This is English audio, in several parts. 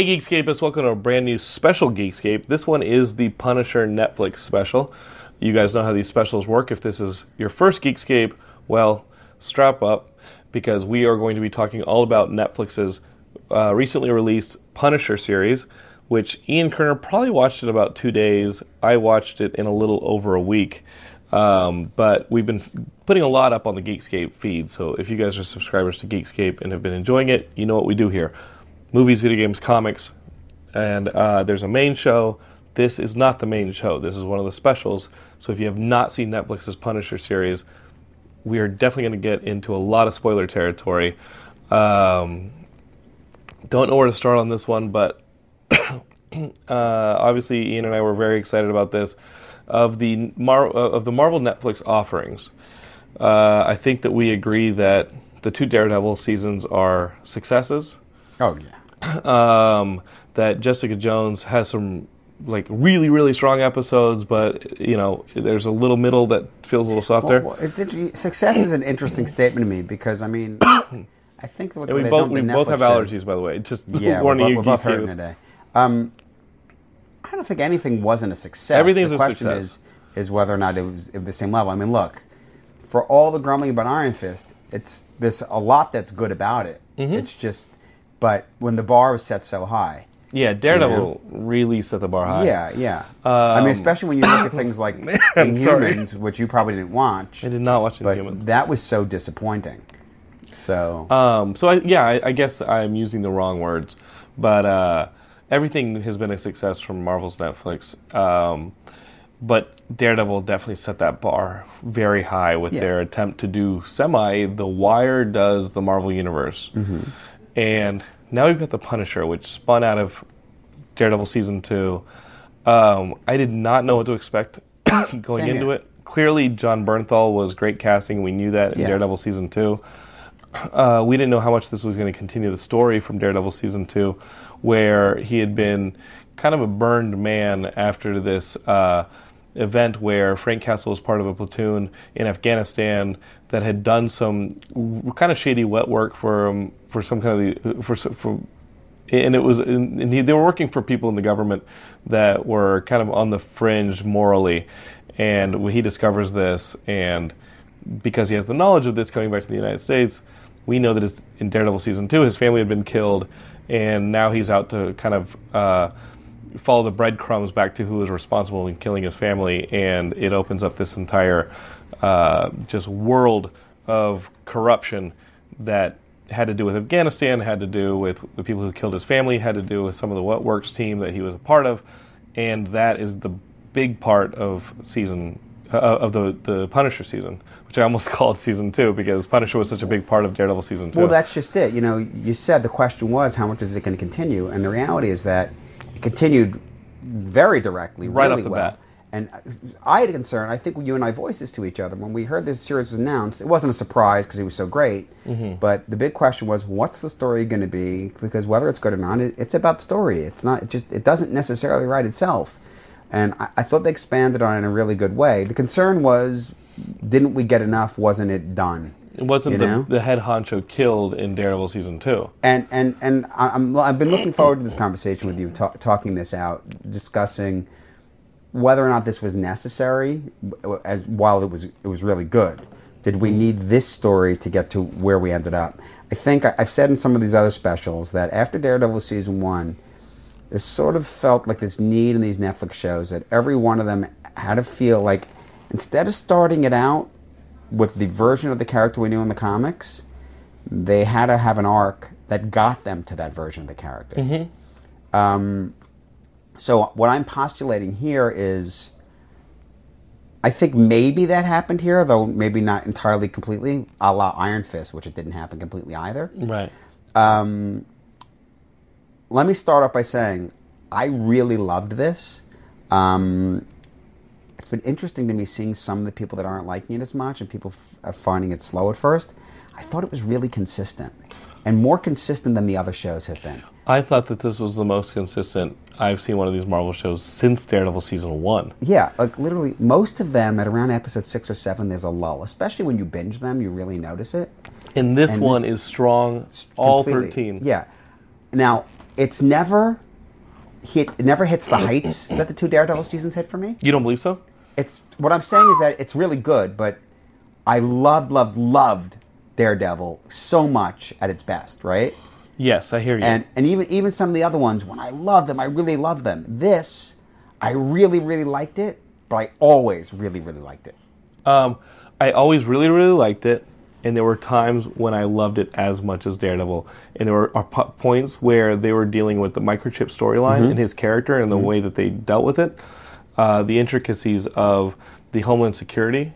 Hey Geekscapists, welcome to a brand new special Geekscape. This one is the Punisher Netflix special. You guys know how these specials work. If this is your first Geekscape, well, strap up because we are going to be talking all about Netflix's uh, recently released Punisher series, which Ian Kerner probably watched in about two days. I watched it in a little over a week. Um, but we've been putting a lot up on the Geekscape feed, so if you guys are subscribers to Geekscape and have been enjoying it, you know what we do here movies, video games, comics, and uh, there's a main show. This is not the main show. This is one of the specials. So if you have not seen Netflix's Punisher series, we are definitely going to get into a lot of spoiler territory. Um, don't know where to start on this one, but uh, obviously Ian and I were very excited about this. Of the Mar- uh, of the Marvel Netflix offerings, uh, I think that we agree that the two Daredevil seasons are successes Oh yeah. Um, that Jessica Jones has some like really really strong episodes, but you know there's a little middle that feels a little softer. Well, it's inter- success is an interesting statement to me because I mean, I think what we both we both have Netflix shows- allergies, by the way. Just Yeah, warning we're, you, we're both hurting today. Um, I don't think anything wasn't a success. Everything's the a question success. is is whether or not it was at the same level. I mean, look, for all the grumbling about Iron Fist, it's there's a lot that's good about it. Mm-hmm. It's just, but when the bar was set so high, Yeah, Daredevil really set the bar high. yeah, yeah. I mean, especially when you look at things like Um, sorry. Inhumans, which you probably didn't watch, I did not watch but Inhumans. that was so disappointing. So Um, so I, yeah, I, I guess I'm using the wrong words, but uh, everything has been a success from Marvel's Netflix. Um, but Daredevil definitely set that bar very high with Yeah. their attempt to do semi The Wire does the Marvel Universe, and now we've got the Punisher, which spun out of Daredevil season two. Um, I did not know what to expect going Same into here. it. Clearly, Jon Bernthal was great casting. We knew that in Yeah. Daredevil season two. Uh, we didn't know how much this was going to continue the story from Daredevil season two, where he had been kind of a burned man after this uh, event where Frank Castle was part of a platoon in Afghanistan that had done some kind of shady wet work for um, for some kind of the, for for and it was and he, they were working for people in the government that were kind of on the fringe morally. And he discovers this and because he has the knowledge of this coming back to the united states we know that it's in daredevil season two his family had been killed and now he's out to kind of uh, follow the breadcrumbs back to who was responsible in killing his family. And it opens up this entire uh, just world of corruption that had to do with Afghanistan, had to do with the people who killed his family, had to do with some of the wet works team that he was a part of, and that is the big part of season uh, of the the Punisher season, which I almost called season two because Punisher was such a big part of Daredevil season two. Well, that's just it. You know, you said the question was how much is it going to continue, and the reality is that it continued very directly, Right really off the well. bat. And I had a concern. I think you and I voiced this to each other when we heard this series was announced. It wasn't a surprise because it was so great. Mm-hmm. But the big question was, what's the story going to be? Because whether it's good or not, it, it's about story. It's not. It just. It doesn't necessarily write itself. And I, I thought they expanded on it in a really good way. The concern was, didn't we get enough? Wasn't it done? it wasn't the, the head honcho killed in Daredevil season two. and and and I- I'm, I've been looking forward to this conversation with you, ta- talking this out, discussing whether or not this was necessary, as while it was it was really good. Did we need this story to get to where we ended up? I think I, I've said in some of these other specials that after Daredevil season one, it sort of felt like this need in these Netflix shows that every one of them had to feel like instead of starting it out with the version of the character we knew in the comics, they had to have an arc that got them to that version of the character. Um, so what I'm postulating here is, I think maybe that happened here, though maybe not entirely completely, a la Iron Fist, which it didn't happen completely either. Right. Um, let me start off by saying I really loved this. Um, it's been interesting to me seeing some of the people that aren't liking it as much and people f- are finding it slow at first. I thought it was really consistent and more consistent than the other shows have been. I thought that this was the most consistent I've seen one of these Marvel shows since Daredevil season one. Yeah, like literally, most of them at around episode six or seven, there's a lull. Especially when you binge them, you really notice it. And this And one is strong, all 13. Yeah. Now, it's never hit. It never hits the heights that the two Daredevil seasons hit for me. You don't believe so? It's what I'm saying is that it's really good, but I loved, loved, loved Daredevil so much at its best, right? Yes, I hear you. And and even even some of the other ones, when I love them, I really love them. This, I really, really liked it, but I always really, really liked it. Um, I always really, really liked it, and there were times when I loved it as much as Daredevil, and there were uh, po- points where they were dealing with the microchip storyline Mm-hmm. and his character and the way that they dealt with it, uh, the intricacies of the Homeland Security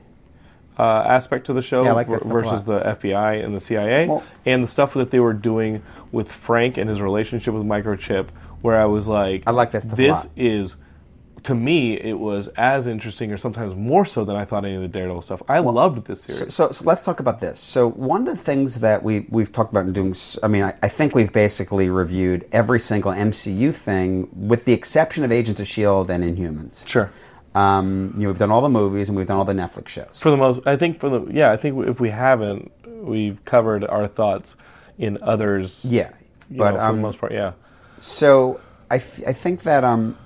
uh, aspect to the show Yeah, like that ver- stuff a versus the FBI and the CIA, Well- and the stuff that they were doing with Frank and his relationship with Microchip, where I was like, I like that stuff a This lot. is to me, it was as interesting, or sometimes more so than I thought any of the Daredevil stuff. I loved this series. So, so let's talk about this. So one of the things that we we've talked about in doing, I mean, I, I think we've basically reviewed every single MCU thing, with the exception of Agents of Shield and Inhumans. sure. Um, you know, we've done all the movies and we've done all the Netflix shows. For the most, I think for the yeah, I think if we haven't, we've covered our thoughts in others. Yeah, but know, for um, the most part, yeah. So I, f- I think that um,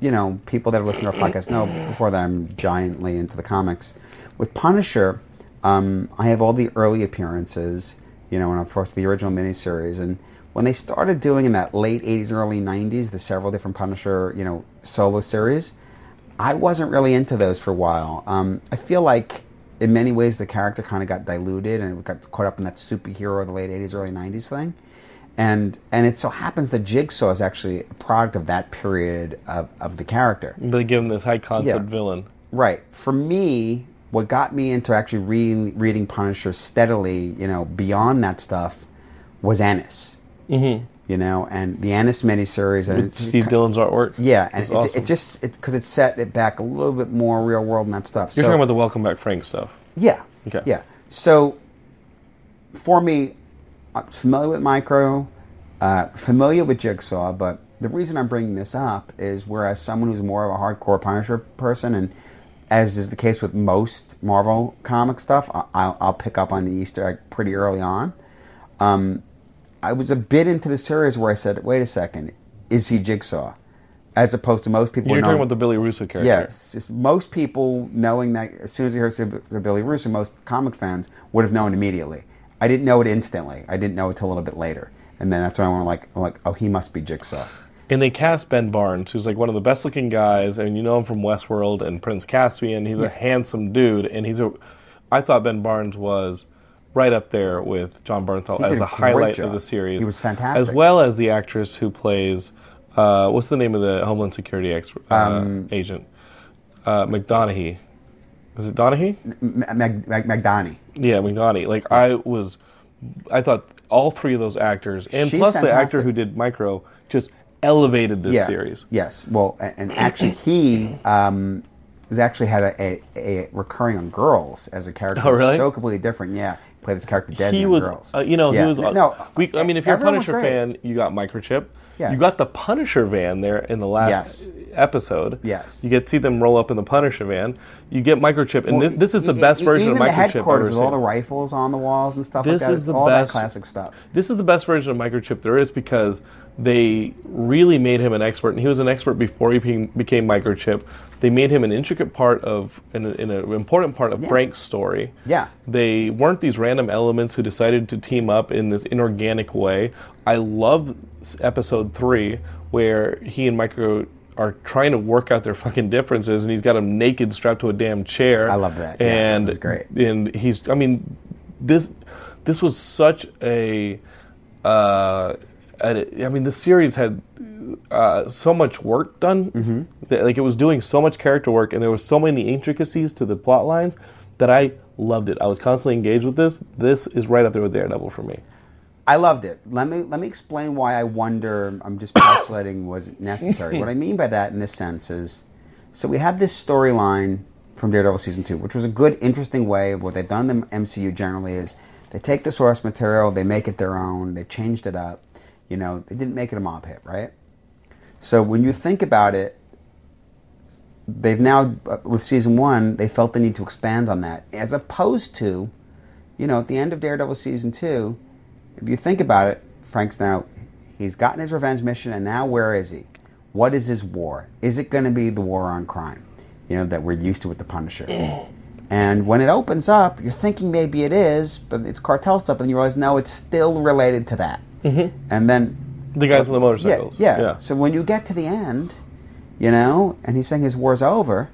you know people that have listened to our podcast know before that I'm giantly into the comics. With Punisher, um, I have all the early appearances, you know, and of course the original miniseries. And when they started doing in that late '80s, early '90s, the several different Punisher, you know, solo series, I wasn't really into those for a while. Um, I feel like in many ways the character kind of got diluted and it got caught up in that superhero of the late '80s, early '90s thing and and it so happens that Jigsaw is actually a product of that period of, of the character. But give him this high concept Yeah. villain. Right. For me, what got me into actually reading reading Punisher steadily, you know, beyond that stuff, was Ennis. Mm-hmm. You know, and the Ennis miniseries and it- Steve Dillon's artwork. Yeah, and it, awesome. it just because it, set it back a little bit more real world and that stuff. You're So- talking about the Welcome Back Frank stuff. Yeah. Okay. Yeah. So, for me, I'm familiar with Micro, uh, familiar with Jigsaw, but the reason I'm bringing this up is whereas someone who's more of a hardcore Punisher person, and as is the case with most Marvel comic stuff, I- I'll, I'll pick up on the Easter egg pretty early on. Um, I was a bit into the series where I said, wait a second, is he Jigsaw? As opposed to most people You're talking knowing- about the Billy Russo character. Yes, most people knowing that as soon as they heard the Billy Russo, most comic fans would have known immediately. I didn't know it instantly. I didn't know it till a little bit later, and then that's when I went like, I'm like, oh, he must be Jigsaw. And they cast Ben Barnes, who's like one of the best looking guys, and you know him from Westworld and Prince Caspian. He's a handsome dude, and he's a. I thought Ben Barnes was right up there with Jon Bernthal as a highlight job. of the series. He was fantastic. as well as the actress who plays. Uh, what's the name of the Homeland Security expert, uh, Um, agent? Uh, McDonaghy. Is it Donaghy? M- Mag-. Yeah, McDonaghy. Like I was, I thought all three of those actors, and She's plus the actor who did Micro, just elevated this yeah. series. Yes. Well, and actually, he um, has actually had a, a, a recurring on Girls as a character. Oh, really? So completely different. Yeah. He played this character Desi he was, Girls. uh, you know, Yeah. he was. Uh, No, we, I mean, if you're a Punisher fan, you got Microchip. Yes. You got the Punisher van there in the last Yes. episode. Yes. You get to see them roll up in the Punisher van. You get Microchip, and Well, this, this is the best version of Microchip I've headquarters with all the rifles on the walls and stuff This like is the all best- that classic stuff. This is the best version of Microchip there is because they really made him an expert, and he was an expert before he became, became Microchip. They made him an intricate part of, an, an important part of Yeah. Frank's story. Yeah. They weren't these random elements who decided to team up in this inorganic way. I love episode three where he and Micro are trying to work out their fucking differences, and he's got him naked, strapped to a damn chair. I love that. Yeah, that and was great. and he's. I mean, this this was such a. Uh, a- I mean, the series had uh, so much work done. Mm-hmm. That, like it was doing so much character work, and there was so many intricacies to the plot lines that I loved it. I was constantly engaged with this. This is right up there with Daredevil for me. I loved it. Let me let me explain why I wonder. I'm just postulating was it necessary. what I mean by that, in this sense, is so we had this storyline from Daredevil season two, which was a good, interesting way of what they've done in the MCU. Generally, is they take the source material, they make it their own, they changed it up. You know, they didn't make it a mob hit, right? So when you think about it, they've now uh, with season one, they felt the need to expand on that, as opposed to, you know, at the end of Daredevil season two if you think about it, Frank's now He's gotten his revenge mission, and now where is he? What is his war? Is it going to be the war on crime? You know that we're used to with the Punisher. And when it opens up, you're thinking maybe it is, but it's cartel stuff, and you realize no, it's still related to that. Mm-hmm. And then The guys on the motorcycles. yeah, yeah. So when you get to the end, you know, and he's saying his war's over.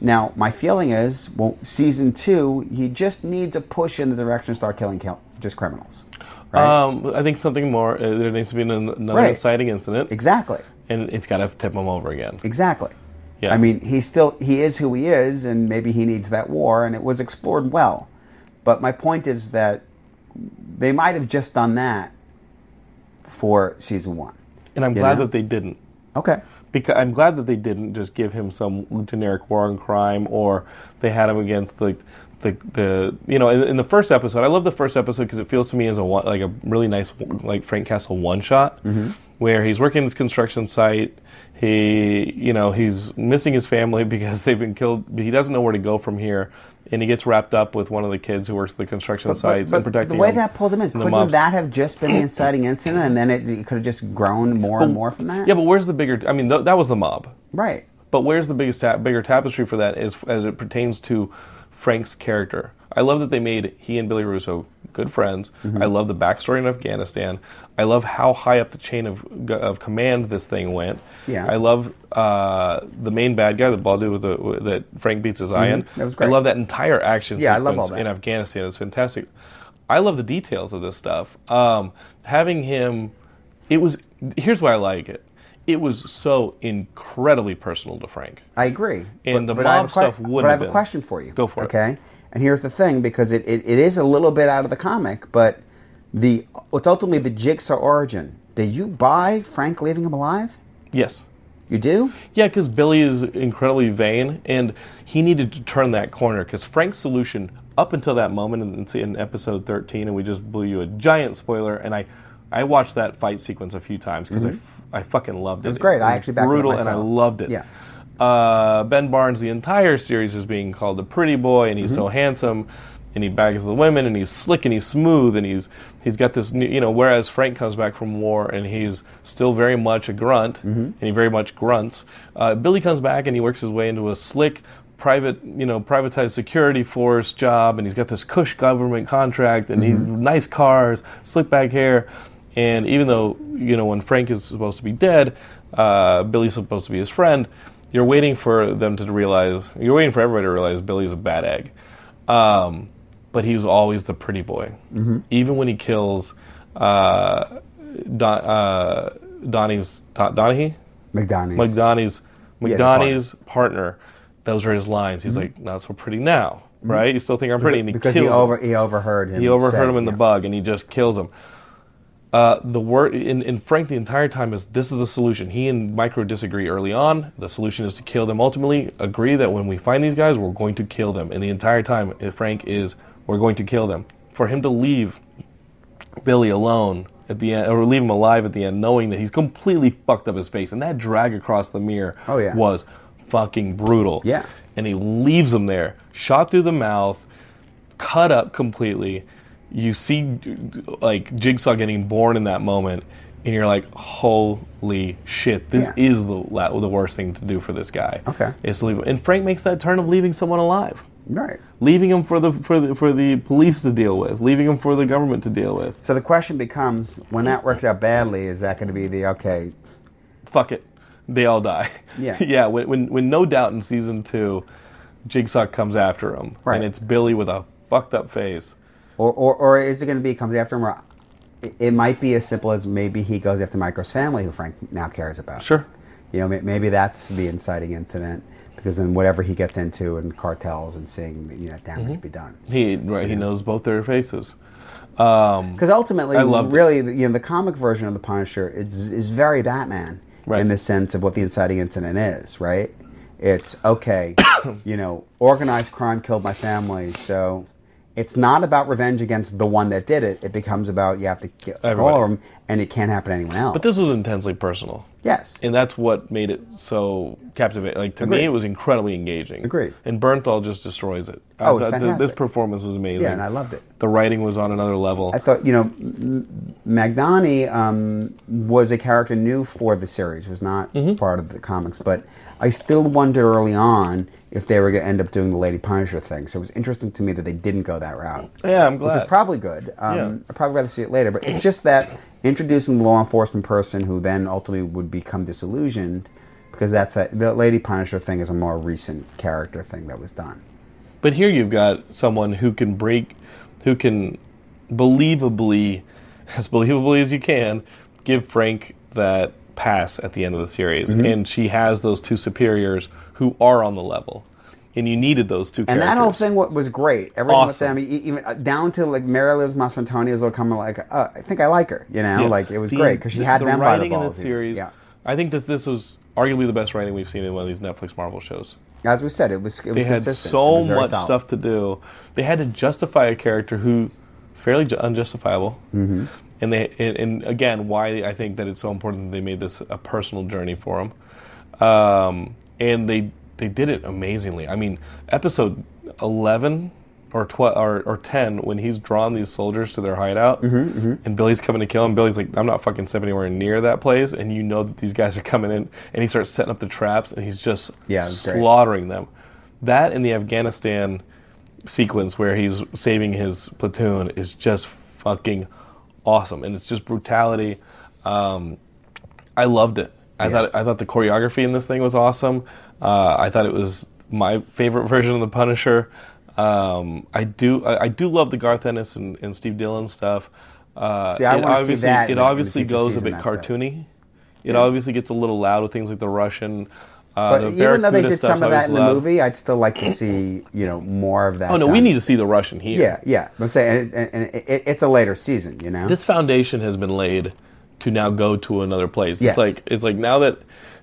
Now, my feeling is, well, season two, he just needs a push in the direction to start killing kill, just criminals. Right? Um, I think something more. Uh, there needs to be an, another Right. inciting incident, exactly. and it's got to tip him over again. Exactly. Yeah. I mean, he still he is who he is, and maybe he needs that war, and it was explored well. But my point is that they might have just done that for season one. And I'm glad know? that they didn't. Okay. Because I'm glad that they didn't just give him some generic war on crime, or they had him against the the, the you know in, in the first episode. I love the first episode because it feels to me as a one, like a really nice like Frank Castle one shot, mm-hmm. where he's working this construction site. He you know he's missing his family because they've been killed. He doesn't know where to go from here, and he gets wrapped up with one of the kids who works at the construction sites and protecting the way him that pulled him in, couldn't mobs. that have just been the inciting incident, and then it, it could have just grown more and more from that? Yeah, but where's the bigger? I mean, th- that was the mob. right. But where's the biggest ta- bigger tapestry for that is as it pertains to Frank's character. I love that they made he and Billy Russo good friends. Mm-hmm. I love the backstory in Afghanistan. I love how high up the chain of of command this thing went. Yeah. I love uh, the main bad guy, the bald dude with the with- that Frank beats his eye in. Mm-hmm. That was I love that entire action Yeah, sequence love all that. in Afghanistan. It's fantastic. I love the details of this stuff. Um, having him, it was. Here's why I like it. It was so incredibly personal to Frank. I agree. And the I have mob stuff But wouldn't I have have a question for you. Go for it. Okay. And here's the thing, because it, it, it is a little bit out of the comic, but the it's ultimately the jigsaw origin. Did you buy Frank leaving him alive? Yes. You do? Yeah, because Billy is incredibly vain, and he needed to turn that corner. Because Frank's solution, up until that moment in, in episode 13, and we just blew you a giant spoiler, and I, I watched that fight sequence a few times because I mm-hmm. I fucking loved it. It was great. I actually backed it brutal, and I loved it. Yeah. Uh, ben Barnes, the entire series is being called a pretty boy, and he's Mm-hmm. so handsome, and he bags the women, and he's slick, and he's smooth, and he's he's got this, new, you know. Whereas Frank comes back from war, and he's still very much a grunt, Mm-hmm. and he very much grunts. Uh, Billy comes back, and he works his way into a slick, private, you know, privatized security force job, and he's got this cush government contract, and he's Mm-hmm. nice cars, slick back hair. And even though you know when Frank is supposed to be dead, uh, Billy's supposed to be his friend. You're waiting for them to realize. You're waiting for everybody to realize Billy's a bad egg. Um, but he was always the pretty boy. Mm-hmm. Even when he kills uh, Don, uh, Donnie's Don, Donahue, McDonald's. McDonnie's Yeah, partner. Those are his lines. He's like, "Not so pretty now, right? You still think I'm pretty?" And he Mm-hmm. because kills he him. he overheard him. He overheard say- him in the bug, and he just kills him. Uh, the word in, in Frank the entire time is this is the solution. He and Micro disagree early on. The solution is to kill them. Ultimately, agree that when we find these guys, we're going to kill them. And the entire time, uh, Frank is we're going to kill them. For him to leave Billy alone at the end, or leave him alive at the end, knowing that he's completely fucked up his face, and that drag across the mirror Oh, yeah. was fucking brutal. Yeah. and he leaves him there, shot through the mouth, cut up completely. You see, like Jigsaw getting born in that moment, and you're like, "Holy shit! This Yeah. is the la- the worst thing to do for this guy." Okay. is to leave. him. And Frank makes that turn of leaving someone alive, Right. leaving him for the for the for the police to deal with, leaving him for the government to deal with. So the question becomes, when that works out badly, is that going to be the okay? Fuck it, they all die. Yeah. yeah. When, when when no doubt in season two, Jigsaw comes after him, Right. and it's Billy with a fucked up face. Or, or, or is it going to be comes after him? Or it, it might be as simple as maybe he goes after Micro's family, who Frank now cares about. Sure. You know, maybe that's the inciting incident because then whatever he gets into in cartels and seeing you know damage Mm-hmm. be done. He right, he knows both their faces. Um, Because ultimately, I loved it. really, you know, the comic version of the Punisher is, is very Batman Right. in the sense of what the inciting incident is. Right? It's okay. you know, organized crime killed my family, so it's not about revenge against the one that did it. It becomes about you have to kill all Everybody. of them, and it can't happen to anyone else. But this was intensely personal. yes, And that's what made it so captivating. Like to Agreed. me, it was incredibly engaging. Agreed. And Bernthal just destroys it. Oh, I Oh, it's th- fantastic. this performance was amazing. yeah, and I loved it. The writing was on another level. I thought, you know, M- Madani um, was a character new for the series, was not Mm-hmm. part of the comics, but I still wonder early on if they were going to end up doing the Lady Punisher thing. So it was interesting to me that they didn't go that route. yeah, I'm Which glad. is probably good. Um, Yeah. I'd probably rather see it later, but it's just that introducing the law enforcement person who then ultimately would become disillusioned because that's a, the Lady Punisher thing is a more recent character thing that was done. But here you've got someone who can break, who can believably, as believably as you can, give Frank that pass at the end of the series. Mm-hmm. And she has those two superiors who are on the level. And you needed those two And characters. that whole thing was great. Everything with Awesome. them, e- even uh, down to like Mary Liz Mastrantonio's little comment, like, uh, I think I like her. You know, Yeah. like it was The- great because she had the them by the writing in this series. Yeah, I think that this was arguably the best writing we've seen in one of these Netflix Marvel shows. As we said, it was. It was They had consistent. So was much solid. stuff to do. They had to justify a character who is fairly ju- unjustifiable. Mm-hmm. And they and, and again, why I think that it's so important that they made this a personal journey for him. Um, and they they did it amazingly. I mean, episode eleven or twelve or, or ten when he's drawn these soldiers to their hideout, Mm-hmm, and Billy's coming to kill him. Billy's like, "I'm not fucking stepping anywhere near that place," and you know that these guys are coming in, and he starts setting up the traps, and he's just Yeah, was great. slaughtering them. That in the Afghanistan sequence where he's saving his platoon is just fucking awesome, and it's just brutality. Um, I loved it. I Yeah. thought I thought the choreography in this thing was awesome. Uh, I thought it was my favorite version of the Punisher. Um, I do I, I do love the Garth Ennis and, and Steve Dillon stuff. Uh, See, I it wanna see obviously that it obviously goes a bit it. cartoony. It obviously gets a little loud with things like the Russian. Uh, But the even though they did some of that in the loud. movie, I'd still like to see you know more of that. Oh no, we need to see the Russian here. Yeah, yeah. I'm saying, and, and, and it, it's a later season, you know. this foundation has been laid to now go to another place. Yes. It's like it's like now that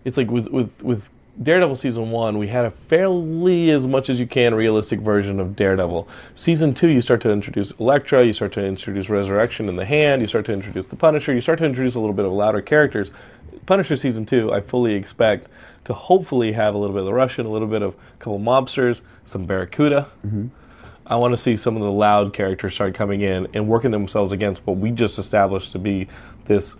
it's like with with with Daredevil season one, we had a fairly as much as you can realistic version of Daredevil. Season two, you start to introduce Elektra, you start to introduce Resurrection in the Hand, you start to introduce the Punisher, you start to introduce a little bit of louder characters. Punisher season two, I fully expect to hopefully have a little bit of the Russian, a little bit of a couple mobsters, some Barracuda. Mm-hmm. I want to see some of the loud characters start coming in and working themselves against what we just established to be this,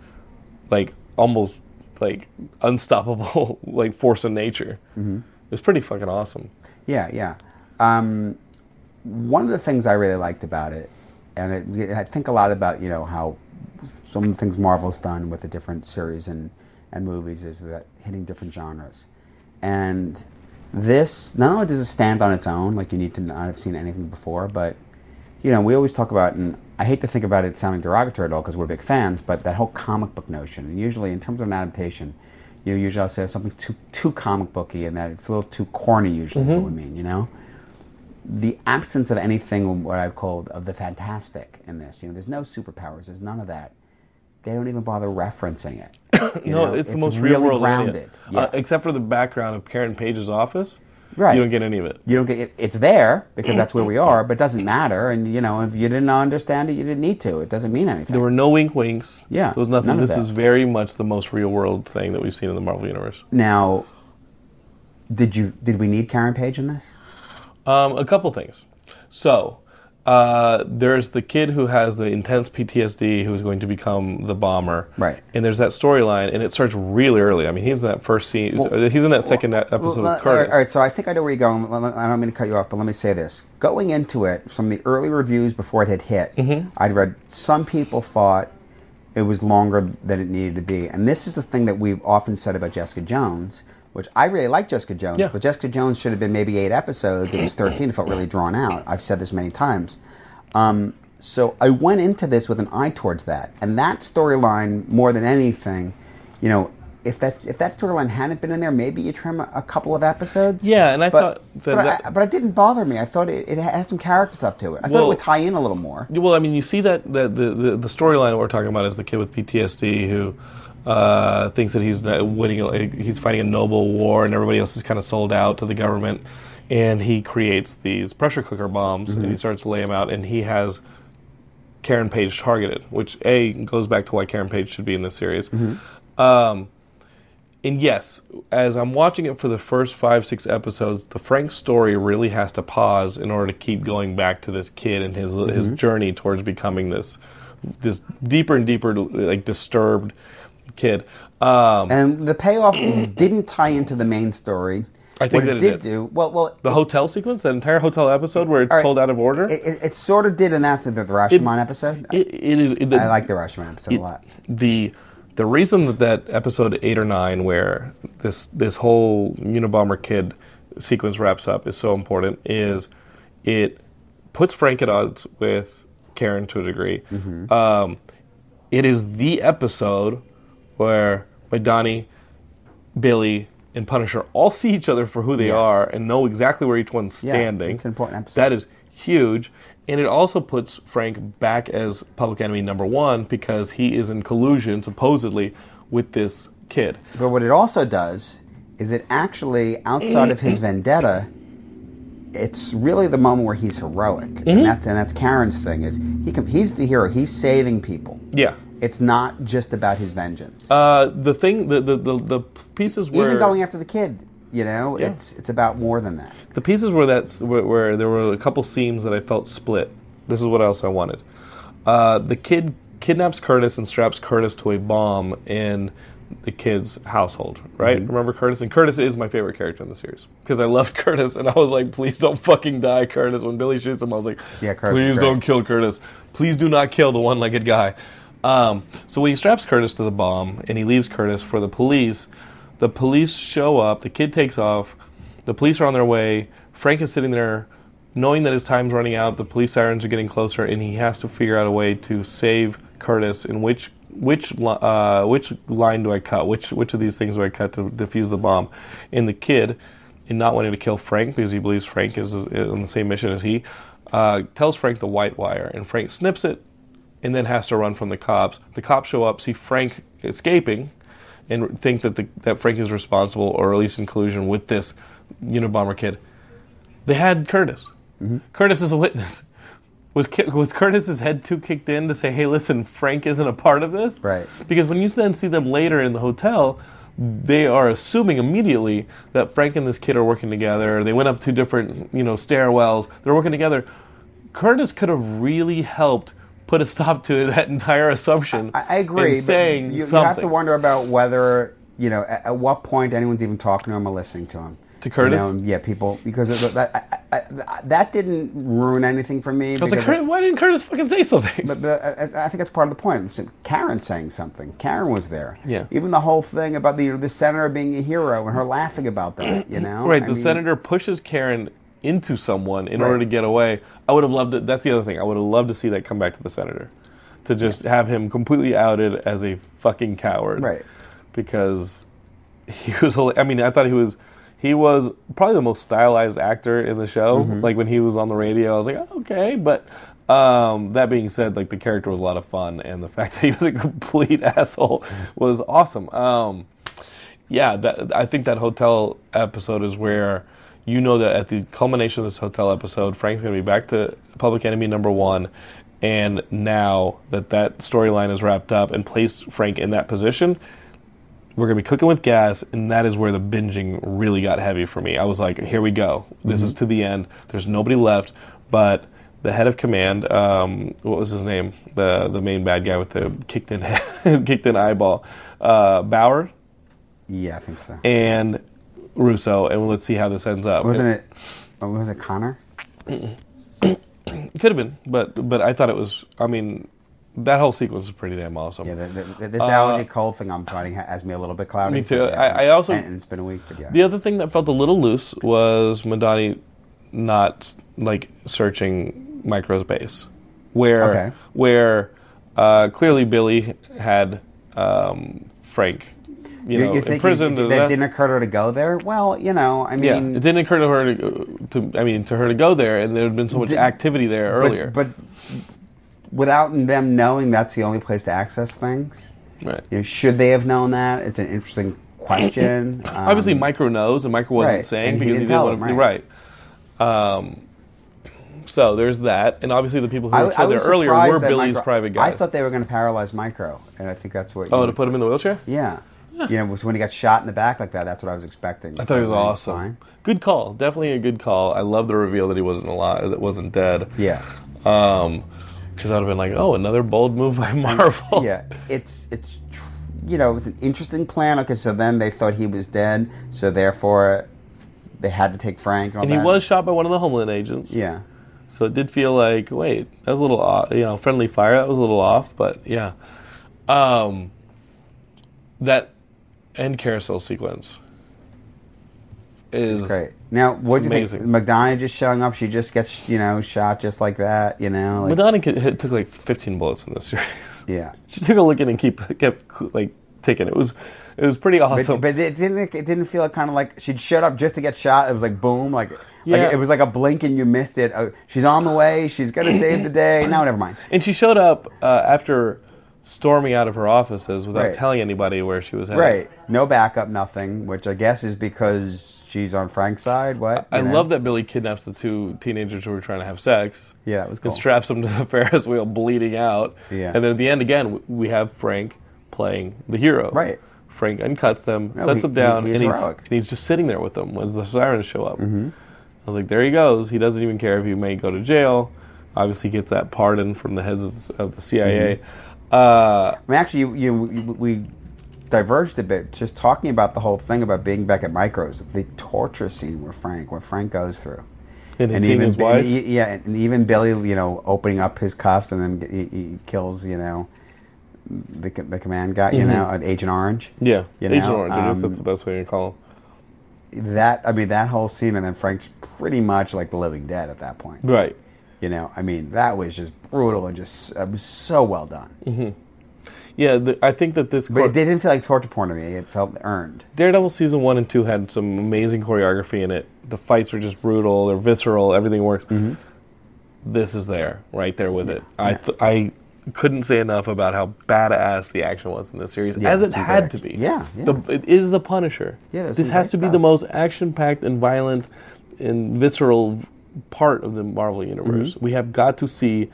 like almost like unstoppable like force of nature. Mm-hmm. It's pretty fucking awesome. Yeah, yeah. Um, one of the things I really liked about it, and it, I think a lot about you know how some of the things Marvel's done with the different series and and movies is that hitting different genres, and this not only does it stand on its own, like you need to not have seen anything before, but you know we always talk about and. I hate to think about it sounding derogatory at all because we're big fans, but that whole comic book notion, and usually in terms of an adaptation, you know, usually I'll say something too too comic booky and that it's a little too corny. Usually, is what we mean. You know, the absence of anything what I've called of the fantastic in this. You know, there's no superpowers. There's none of that. They don't even bother referencing it. No, know, it's the most really real world grounded. Yeah. Uh, except for the background of Karen Page's office. Right. You don't get any of it. you don't get it, it's there because that's where we are, but it doesn't matter. And you know, if you didn't understand it, you didn't need to. It doesn't mean anything. There were no wink winks. Yeah, There was nothing. This is very much the most real world thing that we've seen in the Marvel Universe. now, did you did we need Karen Page in this? Um, a couple things. So, uh, there's the kid who has the intense PTSD who's going to become the bomber. Right. And there's that storyline, and it starts really early. I mean, he's in that first scene. uh, he's in that second e- episode Well, with Curtis. All right, so I think I know where you're going. I don't mean to cut you off, but let me say this. Going into it, from the early reviews before it had hit, Mm-hmm. I'd read some people thought it was longer than it needed to be. And this is the thing that we've often said about Jessica Jones, which I really like Jessica Jones, Yeah. but Jessica Jones should have been maybe eight episodes. It was 13. It felt really drawn out. I've said this many times. Um, so I went into this with an eye towards that. And that storyline, more than anything, you know, if that if that storyline hadn't been in there, maybe you trim a, a couple of episodes. Yeah, and I but, thought that- but, that- I, but it didn't bother me. I thought it, it had some character stuff to it. I thought it would tie in a little more. Well, I mean, you see that, that the the, the storyline we're talking about is the kid with PTSD who uh, thinks that he's winning, he's fighting a noble war, and everybody else is kind of sold out to the government, and he creates these pressure cooker bombs, and he starts to lay them out, and he has Karen Page targeted, which a goes back to why Karen Page should be in this series. Um, and yes, as I'm watching it for the first five, six episodes, the Frank story really has to pause in order to keep going back to this kid and his his journey towards becoming this this deeper and deeper like disturbed kid. Um, And the payoff didn't tie into the main story. I think what it it did did. do. Well, well, the hotel sequence, that entire hotel episode where it's right. told out of order. it, it, it sort of did in that sense. The Rashomon episode. it, it is. It, I like the Rashomon episode a lot. the the reason that that episode eight or nine where this this whole Unabomber kid sequence wraps up is so important is it puts Frank at odds with Karen to a degree. Mm-hmm. Um, it is the episode where Donnie, Billy, and Punisher all see each other for who they Yes. are and know exactly where each one's Yeah, standing. it's an important episode. That is huge. And it also puts Frank back as public enemy number one because he is in collusion, supposedly, with this kid. But what it also does is it actually, outside of his vendetta, it's really the moment where he's heroic, Mm-hmm. and that's and that's Karen's thing is he can, he's the hero. He's saving people. Yeah. It's not just about his vengeance. Uh, the thing, the, the, the, the pieces where. Even going after the kid, you know, Yeah. it's it's about more than that. the pieces where that's where, where there were a couple seams that I felt split. This is what else I wanted. Uh, the kid kidnaps Curtis and straps Curtis to a bomb in the kid's household. Right? Remember Curtis? And Curtis is my favorite character in the series because I loved Curtis, and I was like, please don't fucking die, Curtis. When Billy shoots him, I was like, Yeah, Curtis please don't kill Curtis. Please do not kill the one-legged guy. Um, so when he straps Curtis to the bomb and he leaves Curtis for the police, the police show up. The kid takes off. The police are on their way. Frank is sitting there, knowing that his time's running out. The police sirens are getting closer, and he has to figure out a way to save Curtis. In which which uh, which line do I cut? Which which of these things do I cut to defuse the bomb? And the kid, in not wanting to kill Frank because he believes Frank is, is on the same mission as he, uh, tells Frank the white wire, and Frank snips it and then has to run from the cops. The cops show up, see Frank escaping, and think that the, that Frank is responsible, or at least in collusion with this Unabomber kid. They had Curtis. Mm-hmm. Curtis is a witness. Was was Curtis's head too kicked in to say, "Hey, listen, Frank isn't a part of this"? Right. Because when you then see them later in the hotel, they are assuming immediately that Frank and this kid are working together. They went up two different, you know, stairwells. They're working together. Curtis could have really helped put a stop to that entire assumption. I, I agree. in saying you, you have to wonder about whether you know at, at what point anyone's even talking to him or listening to him. To Curtis? You know, yeah, people because that I, I, that didn't ruin anything for me. I was like, because "Curtis, why didn't Curtis fucking say something? But, but I, I think that's part of the point. Karen saying something. Karen was there. Yeah. Even the whole thing about the the senator being a hero and her laughing about that. You know. right, the mean, senator pushes Karen into someone in Right. order to get away. I would have loved it. That's the other thing. I would have loved to see that come back to the senator, to just have him completely outed as a fucking coward. Right. Because he was. hila- I mean, I thought he was. He was probably the most stylized actor in the show. Mm-hmm. Like when he was on the radio, I was like, oh, okay. But um, that being said, like the character was a lot of fun, and the fact that he was a complete asshole was awesome. Um, yeah, that, I think that hotel episode is where you know that at the culmination of this hotel episode, Frank's going to be back to Public Enemy number one. And now that that storyline is wrapped up and placed Frank in that position, we're going to be cooking with gas. And that is where the binging really got heavy for me. I was like, here we go. This is to the end. There's nobody left. But the head of command, um, what was his name? The the main bad guy with the kicked in head, kicked in eyeball, uh, Bauer Yeah, I think so. and Russo, and let's see how this ends up. Wasn't it? oh, Was it Connor? It could have been, but but I thought it was. I mean, that whole sequence was pretty damn awesome. Yeah, the, the, this allergy cold thing I'm fighting has me a little bit cloudy. Uh, Me too. yeah, I- I also- and, it's been a week, but yeah. The other thing that felt a little loose was Madani not like searching Micro's base, where Okay. where uh, clearly Billy had um, Frank, you, know, think imprisoned. it, and that that- didn't occur to her to go there? Well, you know, I mean, yeah, it didn't occur to her to, to. I mean, to her to go there, and there had been so much Did- activity there earlier. But, without them knowing that's the only place to access things, right. you know, should they have known that? It's an interesting question. Um, Obviously, Micro knows, and Micro wasn't right, saying and because he didn't didn't tell want to. Right. Um, So there's that, and obviously the people who I, were killed there earlier were Billy's Micro- private guys. I thought they were going to paralyze Micro, and I think that's what. oh, you- to put him in the wheelchair? yeah. You know, was when he got shot in the back like that. That's what I was expecting. I thought it was awesome. fine. Good call. Definitely a good call. I love the reveal that he wasn't alive, that wasn't dead. Yeah. Um, because I would have been like, oh, another bold move by Marvel. Yeah. It's it's tr- you know it's an interesting plan. Okay, so then they thought he was dead, so therefore they had to take Frank. And, And he that. was shot by one of the Homeland agents. Yeah. So it did feel like, wait, that was a little, off, you know, friendly fire. That was a little off, but yeah. Um, that end carousel sequence is Great. Now, what do you Amazing. think? McDonough just showing up, she just gets you know shot just like that. You know. Like, Madani hit, took like 15 bullets in this series. yeah. she took a look in and keep kept like ticking. It was it was pretty But, awesome. but it didn't. It didn't feel kind of like she'd showed up just to get shot. It was like boom, like Yeah. like it was like a blink and you missed it. Oh, she's on the way. She's gonna save the day. No, never mind. and she showed up uh, after storming out of her offices without Right. telling anybody where she was headed. Right. No backup, nothing. Which I guess is because she's on Frank's side. What? I love that Billy kidnaps the two teenagers who were trying to have sex. Yeah, that was cool. and straps them to the Ferris wheel, bleeding out. Yeah. And then at the end, again, we have Frank playing the hero. Right. Frank uncuts them, No, sets he- them down, he- he's and he's and he's just sitting there with them as the sirens show up. Mm-hmm. I was like, there he goes. He doesn't even care if he may go to jail. Obviously, he gets that pardon from the heads of the, of the CIA. Mm-hmm. Uh, I mean, actually, you, you, you, we diverged a bit just talking about the whole thing about being back at Micros, the torture scene where Frank, what Frank goes through. and and even his wife. and yeah, and even Billy, you know, opening up his cuffs and then he, he kills, you know, the the command guy, you know, an Agent Orange. yeah, you Agent know, Orange. I guess um, that's the best way to call him. That I mean, that whole scene, and then Frank's pretty much like the Living Dead at that point. Right. You know, I mean, that was just brutal and just it was so well done. Yeah, the, I think that this But it didn't feel like torture porn to me. It felt earned. Daredevil season one and two had some amazing choreography in it. The fights were just brutal. They're visceral. Everything works. Mm-hmm. This is there, right there with it. I th- I couldn't say enough about how badass the action was in this series, Yeah, as it had to be. Yeah, yeah. The, it is the Punisher. Yeah, this has to be the most action-packed and violent and visceral part of the Marvel universe. Mm-hmm. We have got to see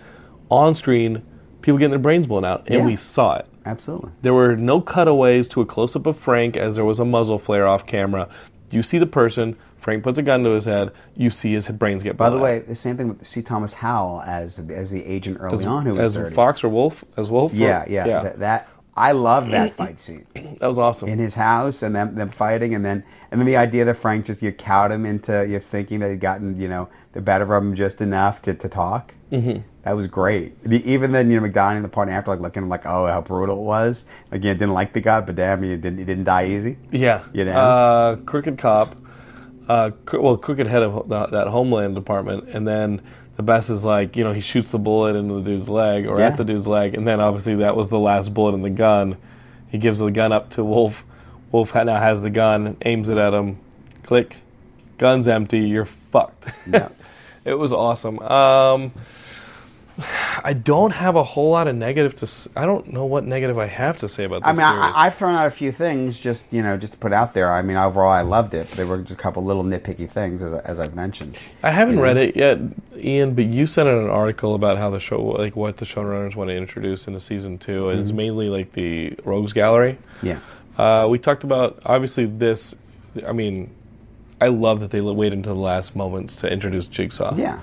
on screen people getting their brains blown out, and Yeah. we saw it. Absolutely. There were no cutaways to a close up of Frank as there was a muzzle flare off camera. You see the person, Frank puts a gun to his head, you see his brains get By the out. way, the same thing with C. Thomas Howell as as the agent early as, on who was as dirty. Fox or Wolf, as Wolf? or- Yeah, yeah, That, that I love that fight scene that was awesome. in his house and them, them fighting, and then and then the idea that Frank just you cowed him into you thinking that he'd gotten you know the better of him just enough to, to talk. Mm-hmm. That was great. Even then, you know, McDonald in the party after like looking like oh how brutal it was. Like you didn't like the guy, but damn, he didn't he didn't die easy. yeah. You know? Uh, crooked cop, uh, cr- well, crooked head of that Homeland department, and then the best is like, you know, he shoots the bullet into the dude's leg or Yeah. at the dude's leg, and then obviously that was the last bullet in the gun. He gives the gun up to Wolf. Wolf now has the gun, aims it at him. Click. Gun's empty. You're fucked. Yeah. it was awesome. Um, I don't have a whole lot of negative to. s- I don't know what negative I have to say about this I mean, series. I, I've thrown out a few things just you know just to put out there. I mean, overall, I loved it. But there were just a couple little nitpicky things, as, as I've mentioned. I haven't you know? read it yet, Ian, but you sent out an article about how the show, like what the showrunners want to introduce into season two, and it's mainly like the Rogues Gallery. Yeah, Uh, we talked about obviously this. I mean, I love that they wait until the last moments to introduce Jigsaw. yeah.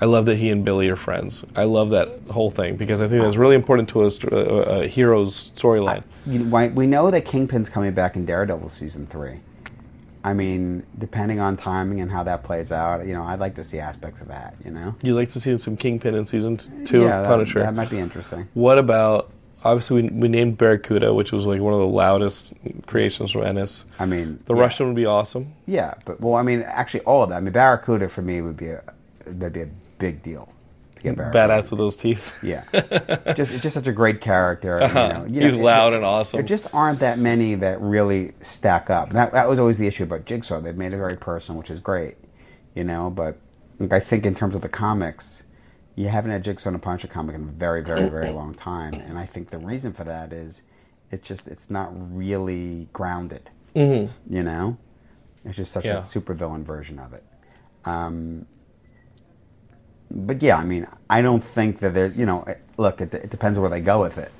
I love that he and Billy are friends. I love that whole thing because I think that's really important to a, a, a hero's storyline. You know, we know that Kingpin's coming back in Daredevil season three. I mean, depending on timing and how that plays out, you know, I'd like to see aspects of that. You know, you'd like to see some Kingpin in season two yeah, of that- Punisher. That, might be interesting. What about obviously we, we named Barracuda, which was like one of the loudest creations from Ennis. I mean, The yeah. Russian would be awesome. Yeah, but well, I mean, actually, all of that. I mean, Barracuda for me would be a that'd be a big deal to get Barracuda. Badass with those teeth. Yeah, just just such a great character. You know, you He's know, loud it- and awesome. There just aren't that many that really stack up. That that was always the issue about Jigsaw. They've made it very personal, which is great. You know, but like, I think in terms of the comics, you haven't had Jigsaw in a Punisher comic in a very, very, very long time, and I think the reason for that is it's just it's not really grounded. Mhm. You know, it's just such Yeah. a supervillain version of it. Um, but yeah, I mean, I don't think that there. You know, look, it, it depends where they go with it.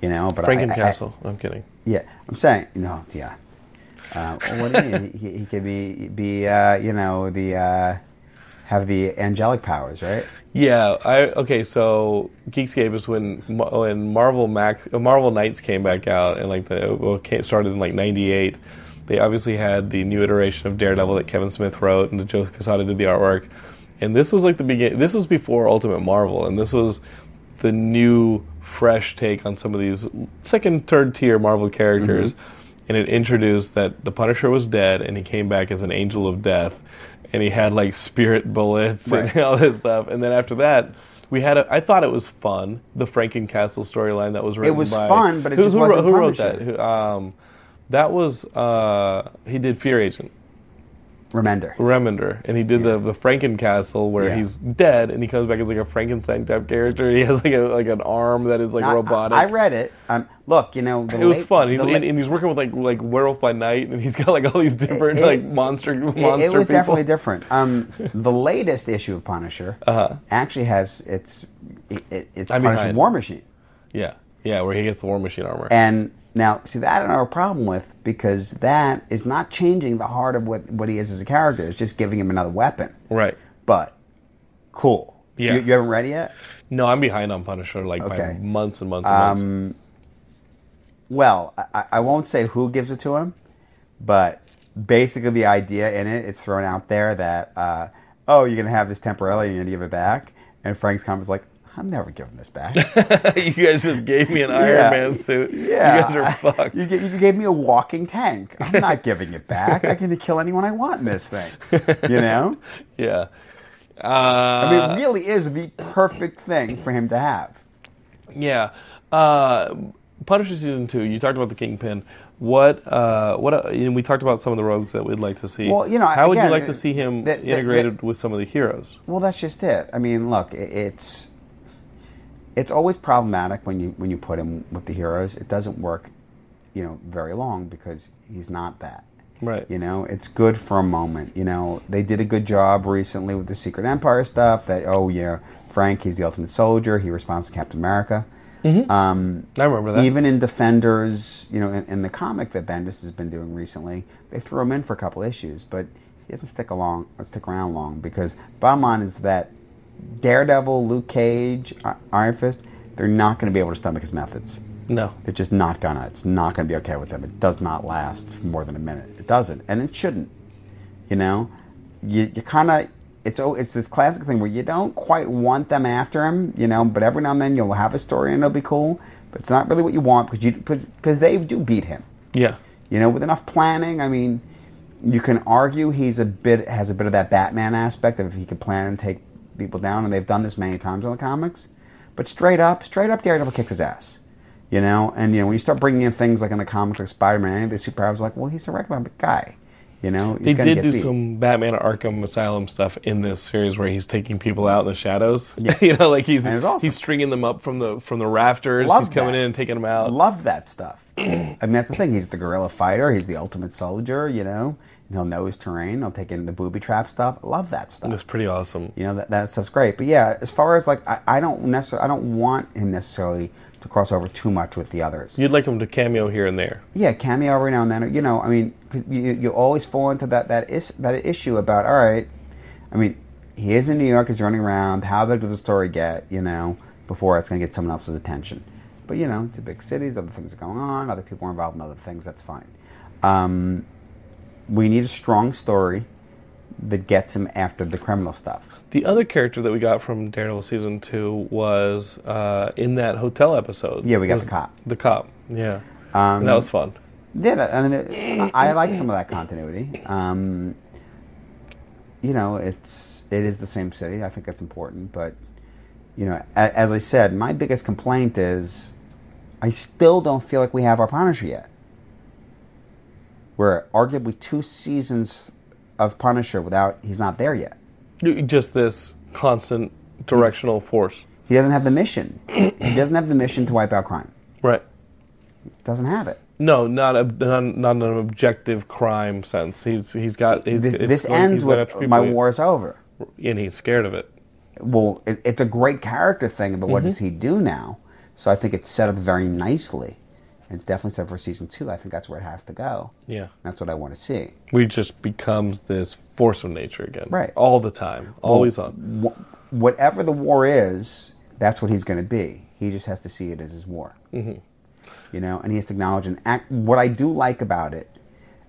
You know, but I- I- Frankencastle. I'm kidding. yeah, I'm saying no. Yeah. Uh, what do you mean? he, he could be be uh, you know the uh, have the angelic powers, right? Yeah, I okay. So Geekscape is when when Marvel Max uh, Marvel Knights came back out and like the well, came, started in like '98. They obviously had the new iteration of Daredevil that Kevin Smith wrote and Joe Quesada did the artwork. And this was like the beginning. This was before Ultimate Marvel, and this was the new, fresh take on some of these second, third tier Marvel characters. And it introduced that the Punisher was dead, and he came back as an angel of death, and he had like spirit bullets and all this stuff. And then after that, we had a. I thought it was fun. The Frankencastle storyline that was written. It was by, fun, but it who, just who wasn't who wrote Punisher. that? Who, um, that was uh, he did Fear Agent. Remender. Remender, and he did the the Frankencastle where Yeah. he's dead and he comes back as like a Frankenstein type character. He has like a like an arm that is like I- robotic. I, I read it. Um, look, you know, the it was late- fun. He's late- and he's working with like like Werewolf by Night, and he's got like all these different it- like monster monster it, it was people. definitely different. Um, the latest issue of Punisher actually has its it, it, it's Uh-huh. I'm Punisher. War Machine, Yeah, yeah, where he gets the War Machine armor. and now see that I don't have a problem with because that is not changing the heart of what what he is as a character. It's just giving him another weapon. right. But cool. So Yeah. you, you haven't read it yet? No, I'm behind on Punisher like by months and months and months. Um, well, I, I won't say who gives it to him, but basically the idea in it, it is thrown out there that uh, oh, you're gonna have this temporarily, and you're gonna give it back, and Frank's comment is like, I'm never giving this back. you guys just gave me an Iron Yeah. Man suit. Yeah, You guys are fucked. You, you gave me a walking tank. I'm not giving it back. I can kill anyone I want in this thing. You know, yeah. Uh, I mean, it really is the perfect thing for him to have. Yeah. Uh, Punisher season two. You talked about the Kingpin. What? Uh, what? Uh, you know, we talked about some of the rogues that we'd like to see. Well, you know, how would you like to uh, see him integrated with some of the heroes? Well, that's just it. I mean, look, it's it's always problematic when you when you put him with the heroes. It doesn't work, you know, very long because he's not that. Right. You know, it's good for a moment. You know, they did a good job recently with the Secret Empire stuff. That oh yeah, Frank, he's the ultimate soldier. He responds to Captain America. Um, I remember that. even in Defenders, you know, in, in the comic that Bendis has been doing recently, they threw him in for a couple issues, but he doesn't stick along or stick around long because bottom line is that Daredevil, Luke Cage, Iron Fist, they're not going to be able to stomach his methods. no. They're just not gonna. It's not gonna be okay with them. It does not last for more than a minute. It doesn't, and it shouldn't. You know, you you kind of it's oh it's this classic thing where you don't quite want them after him. You know, but every now and then you'll have a story and it'll be cool. But it's not really what you want because you because they do beat him. Yeah. You know, with enough planning, I mean, you can argue he's a bit has a bit of that Batman aspect of if he could plan and take people down, and they've done this many times in the comics. But straight up, straight up, Daredevil kicks his ass. You know, and you know when you start bringing in things like in the comics, like Spider Man, any of the superheroes, like, well, he's a regular guy. You know, he's They did do beat. some Batman Arkham Asylum stuff in this series where he's taking people out in the shadows. you know, like he's And it was awesome. he's stringing them up from the from the rafters. Loved he's coming that. in and taking them out. Loved that stuff. I mean, that's the thing. He's the guerrilla fighter. He's the ultimate soldier. You know, he'll know his terrain. He'll take in the booby trap stuff. Love that stuff. That's pretty awesome. You know that that stuff's great. But yeah, as far as like I, I don't necessarily I don't want him necessarily to cross over too much with the others. You'd like him to cameo here and there. Yeah, cameo every now and then. You know, I mean, you you always fall into that that is that issue about all right. I mean, he is in New York. He's running around. How big does the story get? You know, before it's going to get someone else's attention. But you know, it's a big cities. Other things are going on. Other people are involved in other things. That's fine. Um, we need a strong story that gets him after the criminal stuff. The other character that we got from Daredevil season two was uh, in that hotel episode. Yeah, we got the cop. The cop. Yeah. Um, that was fun. Yeah, that, I mean, it, I like some of that continuity. Um, you know, it's it is the same city. I think that's important, but you know, a, as I said, my biggest complaint is I still don't feel like we have our Punisher yet. We're arguably two seasons of Punisher without he's not there yet. Just this constant directional force. He doesn't have the mission. he doesn't have the mission to wipe out crime. Right. Doesn't have it. No, not a not, not an objective crime sense. He's he's got he's, This, this like ends with my war is over. and he's scared of it. well, it, it's a great character thing, but what Mm-hmm. does he do now? So I think it's set up very nicely. And it's definitely set for season two. I think that's where it has to go. Yeah. That's what I want to see. We just becomes this force of nature again. Right. All the time. Always on. Wh- whatever the war is, that's what he's going to be. He just has to see it as his war. Mm-hmm. You know, and he has to acknowledge and act. What I do like about it,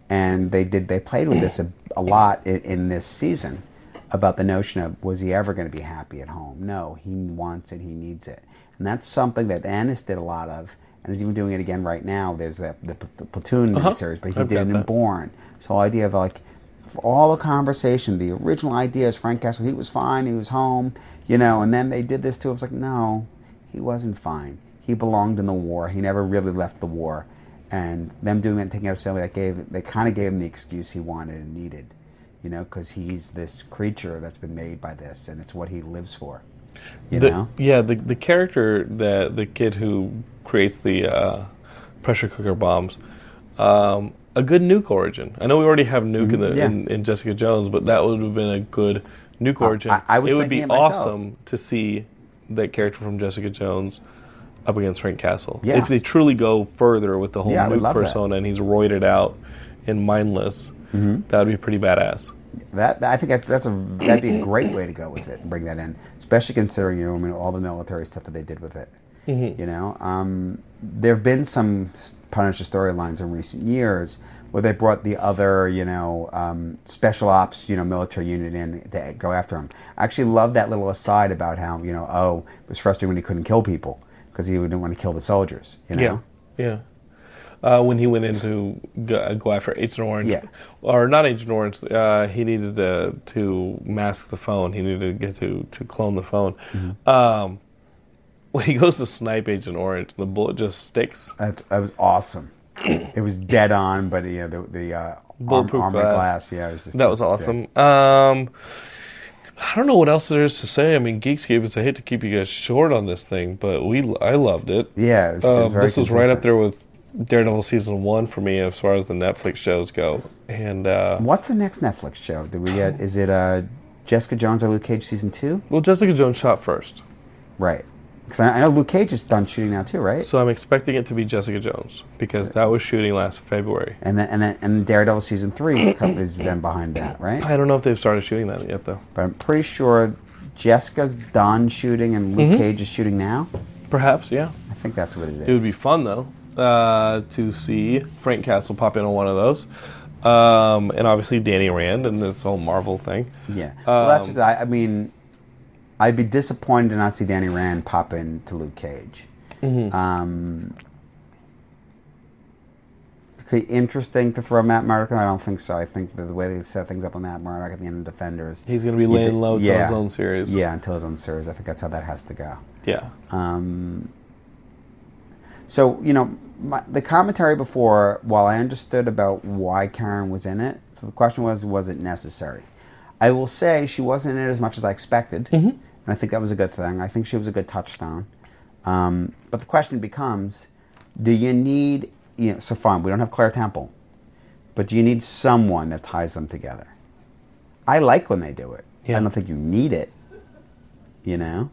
and they did, they played with this a, a lot in, in this season about the notion of was he ever going to be happy at home? No, he wants it, he needs it, and that's something that Ennis did a lot of, and is even doing it again right now. There's that the, the platoon Uh-huh. miniseries, but he I've did it in. Born. So idea of like for all the conversation, the original idea is Frank Castle. He was fine. He was home, you know. And then they did this to him. It's like no, he wasn't fine. He belonged in the war. He never really left the war. And them doing that, and taking out his family, that gave they kind of gave him the excuse he wanted and needed, you know, because he's this creature that's been made by this, and it's what he lives for, you The- know. Yeah, the the character that the kid who creates the uh, pressure cooker bombs, um, a good nuke origin. I know we already have nuke in the Mm-hmm. yeah. in, in Jessica Jones, but that would have been a good nuke origin. I- I it would be it awesome to see that character from Jessica Jones up against Frank Castle. Yeah. If they truly go further with the whole Yeah, nuke love that. persona and he's roided out and mindless, Mm-hmm. that would be pretty badass. That, that- I think that, that's a that'd be a great way to go with it and bring that in, especially considering you know I mean all the military stuff that they did with it. You know, um, there have been some Punisher storylines in recent years where they brought the other you know um, special ops you know military unit in to go after him. I actually love that little aside about how you know oh it was frustrating when he couldn't kill people because he didn't want to kill the soldiers. You know? Yeah, yeah. Uh, when he went in to go, go after Agent Orange, Yeah. or not Agent Orange, uh, he needed to, to mask the phone. He needed to get to, to clone the phone. Mm-hmm. Um, when he goes to snipe Agent Orange, the bullet just sticks. That's, that was awesome. it was dead on, but yeah, the, the uh, arm, Bulletproof armored glass. glass. Yeah, it was just That was awesome. Um, I don't know what else there is to say. I mean, Geekscape. I hate to keep you guys short on this thing, but we I loved it. Yeah, it was, it was Um, this was right up there with Daredevil season one for me as far as the Netflix shows go. And uh, What's the next Netflix show? Did we get? Is it uh, Jessica Jones or Luke Cage season two? well, Jessica Jones shot first, Right. Because I, I know Luke Cage is done shooting now too, right? so I'm expecting it to be Jessica Jones because that was shooting last February. and then and then and Daredevil season three is then behind that, right? I don't know if they've started shooting that yet, though. But I'm pretty sure Jessica's done shooting and Luke Mm-hmm. Cage is shooting now. Perhaps, yeah. I think that's what it is. It would be fun though uh, to see Frank Castle pop in on one of those, um, and obviously Danny Rand and this whole Marvel thing. Yeah. Well, that's Um, just, I, I mean, I'd be disappointed to not see Danny Rand pop in to Luke Cage. Mm-hmm. Um, could be interesting to throw Matt Murdock. in. I don't think so. I think that the way they set things up on Matt Murdock at the end of Defenders. He's going to be laying low yeah. his own series. Yeah, until his own series. I think that's how that has to go. yeah. Um, so you know, my, the commentary before, while I understood about why Karen was in it, so the question was, was it necessary? I will say she wasn't in it as much as I expected, and I think that was a good thing. I think she was a good touchdown. Um, but the question becomes, do you need? You know, so fine, we don't have Claire Temple, but do you need someone that ties them together? I like when they do it. Yeah. I don't think you need it. You know.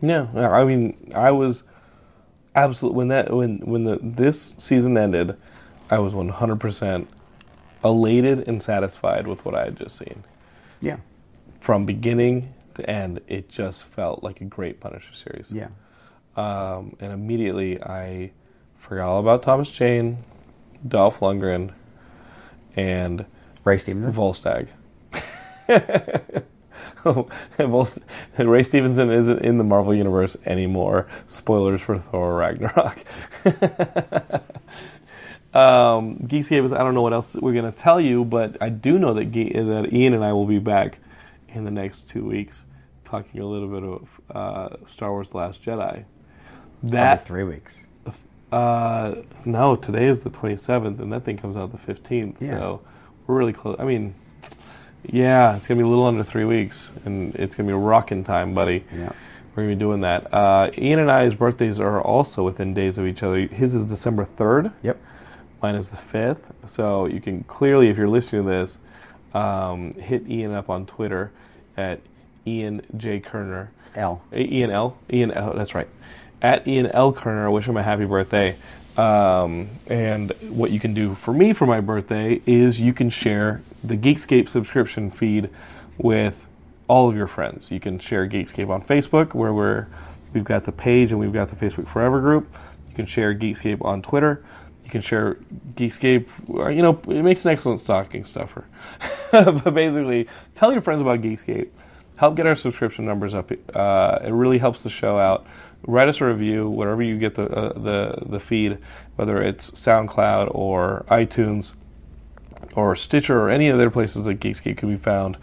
No, I mean, I was absolutely when that when when the this season ended, I was one hundred percent elated and satisfied with what I had just seen. Yeah. From beginning to end, it just felt like a great Punisher series. Yeah. Um, and immediately I forgot all about Thomas Jane, Dolph Lundgren, and Ray Stevenson. Volstagg. Volst- Ray Stevenson isn't in the Marvel Universe anymore. Spoilers for Thor Ragnarok. um, Geekscape is, I don't know what else we're going to tell you, but I do know that, Ge- that Ian and I will be back in the next two weeks talking a little bit of uh, Star Wars The Last Jedi. Probably That three weeks. uh, no, today is the 27th, and that thing comes out the 15th. Yeah. So we're really close. I mean, yeah, it's gonna be a little under three weeks, and it's gonna be a rocking time, buddy. Yeah. We're gonna be doing that. Uh, Ian and I's birthdays are also within days of each other. His is December 3rd. Yep. Mine is the 5th. So you can clearly, if you're listening to this, um, hit Ian up on Twitter at Ian J Kerner. L. Ian L. Ian L. That's right. At Ian L. Kerner, I wish him a happy birthday. Um, and what you can do for me for my birthday is you can share the Geekscape subscription feed with all of your friends. You can share Geekscape on Facebook, where we're we've got the page and we've got the Facebook Forever group. You can share Geekscape on Twitter. You can share Geekscape. You know, it makes an excellent stocking stuffer. but basically, tell your friends about Geekscape. Help get our subscription numbers up. Uh, it really helps the show out. Write us a review wherever you get the uh, the the feed, whether it's SoundCloud or iTunes or Stitcher or any other places that Geekscape can be found.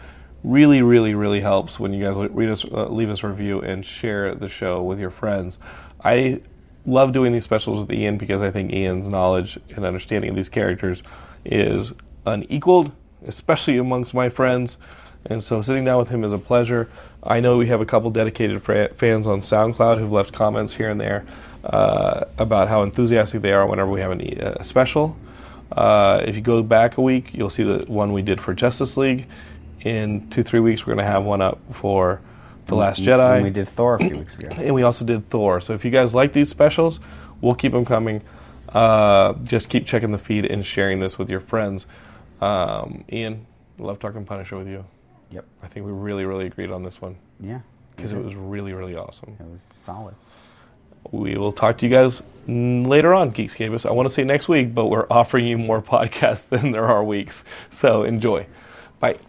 Really, really, really helps when you guys read us, uh, leave us a review and share the show with your friends. I love doing these specials with Ian because I think Ian's knowledge and understanding of these characters is unequaled, especially amongst my friends. And so sitting down with him is a pleasure. I know we have a couple dedicated fans on SoundCloud who've left comments here and there uh, about how enthusiastic they are whenever we have an, a special. Uh, if you go back a week, you'll see the one we did for Justice League. In two, three weeks, we're going to have one up for The Last Jedi. And we did Thor a few weeks ago. and we also did Thor. So if you guys like these specials, we'll keep them coming. Uh, just keep checking the feed and sharing this with your friends. Um, Ian, love talking Punisher with you. Yep. I think we really, really agreed on this one Yeah. because it was really, really awesome. It was solid. We will talk to you guys later on, Geekscapists. I want to say next week, but we're offering you more podcasts than there are weeks. So enjoy. Bye.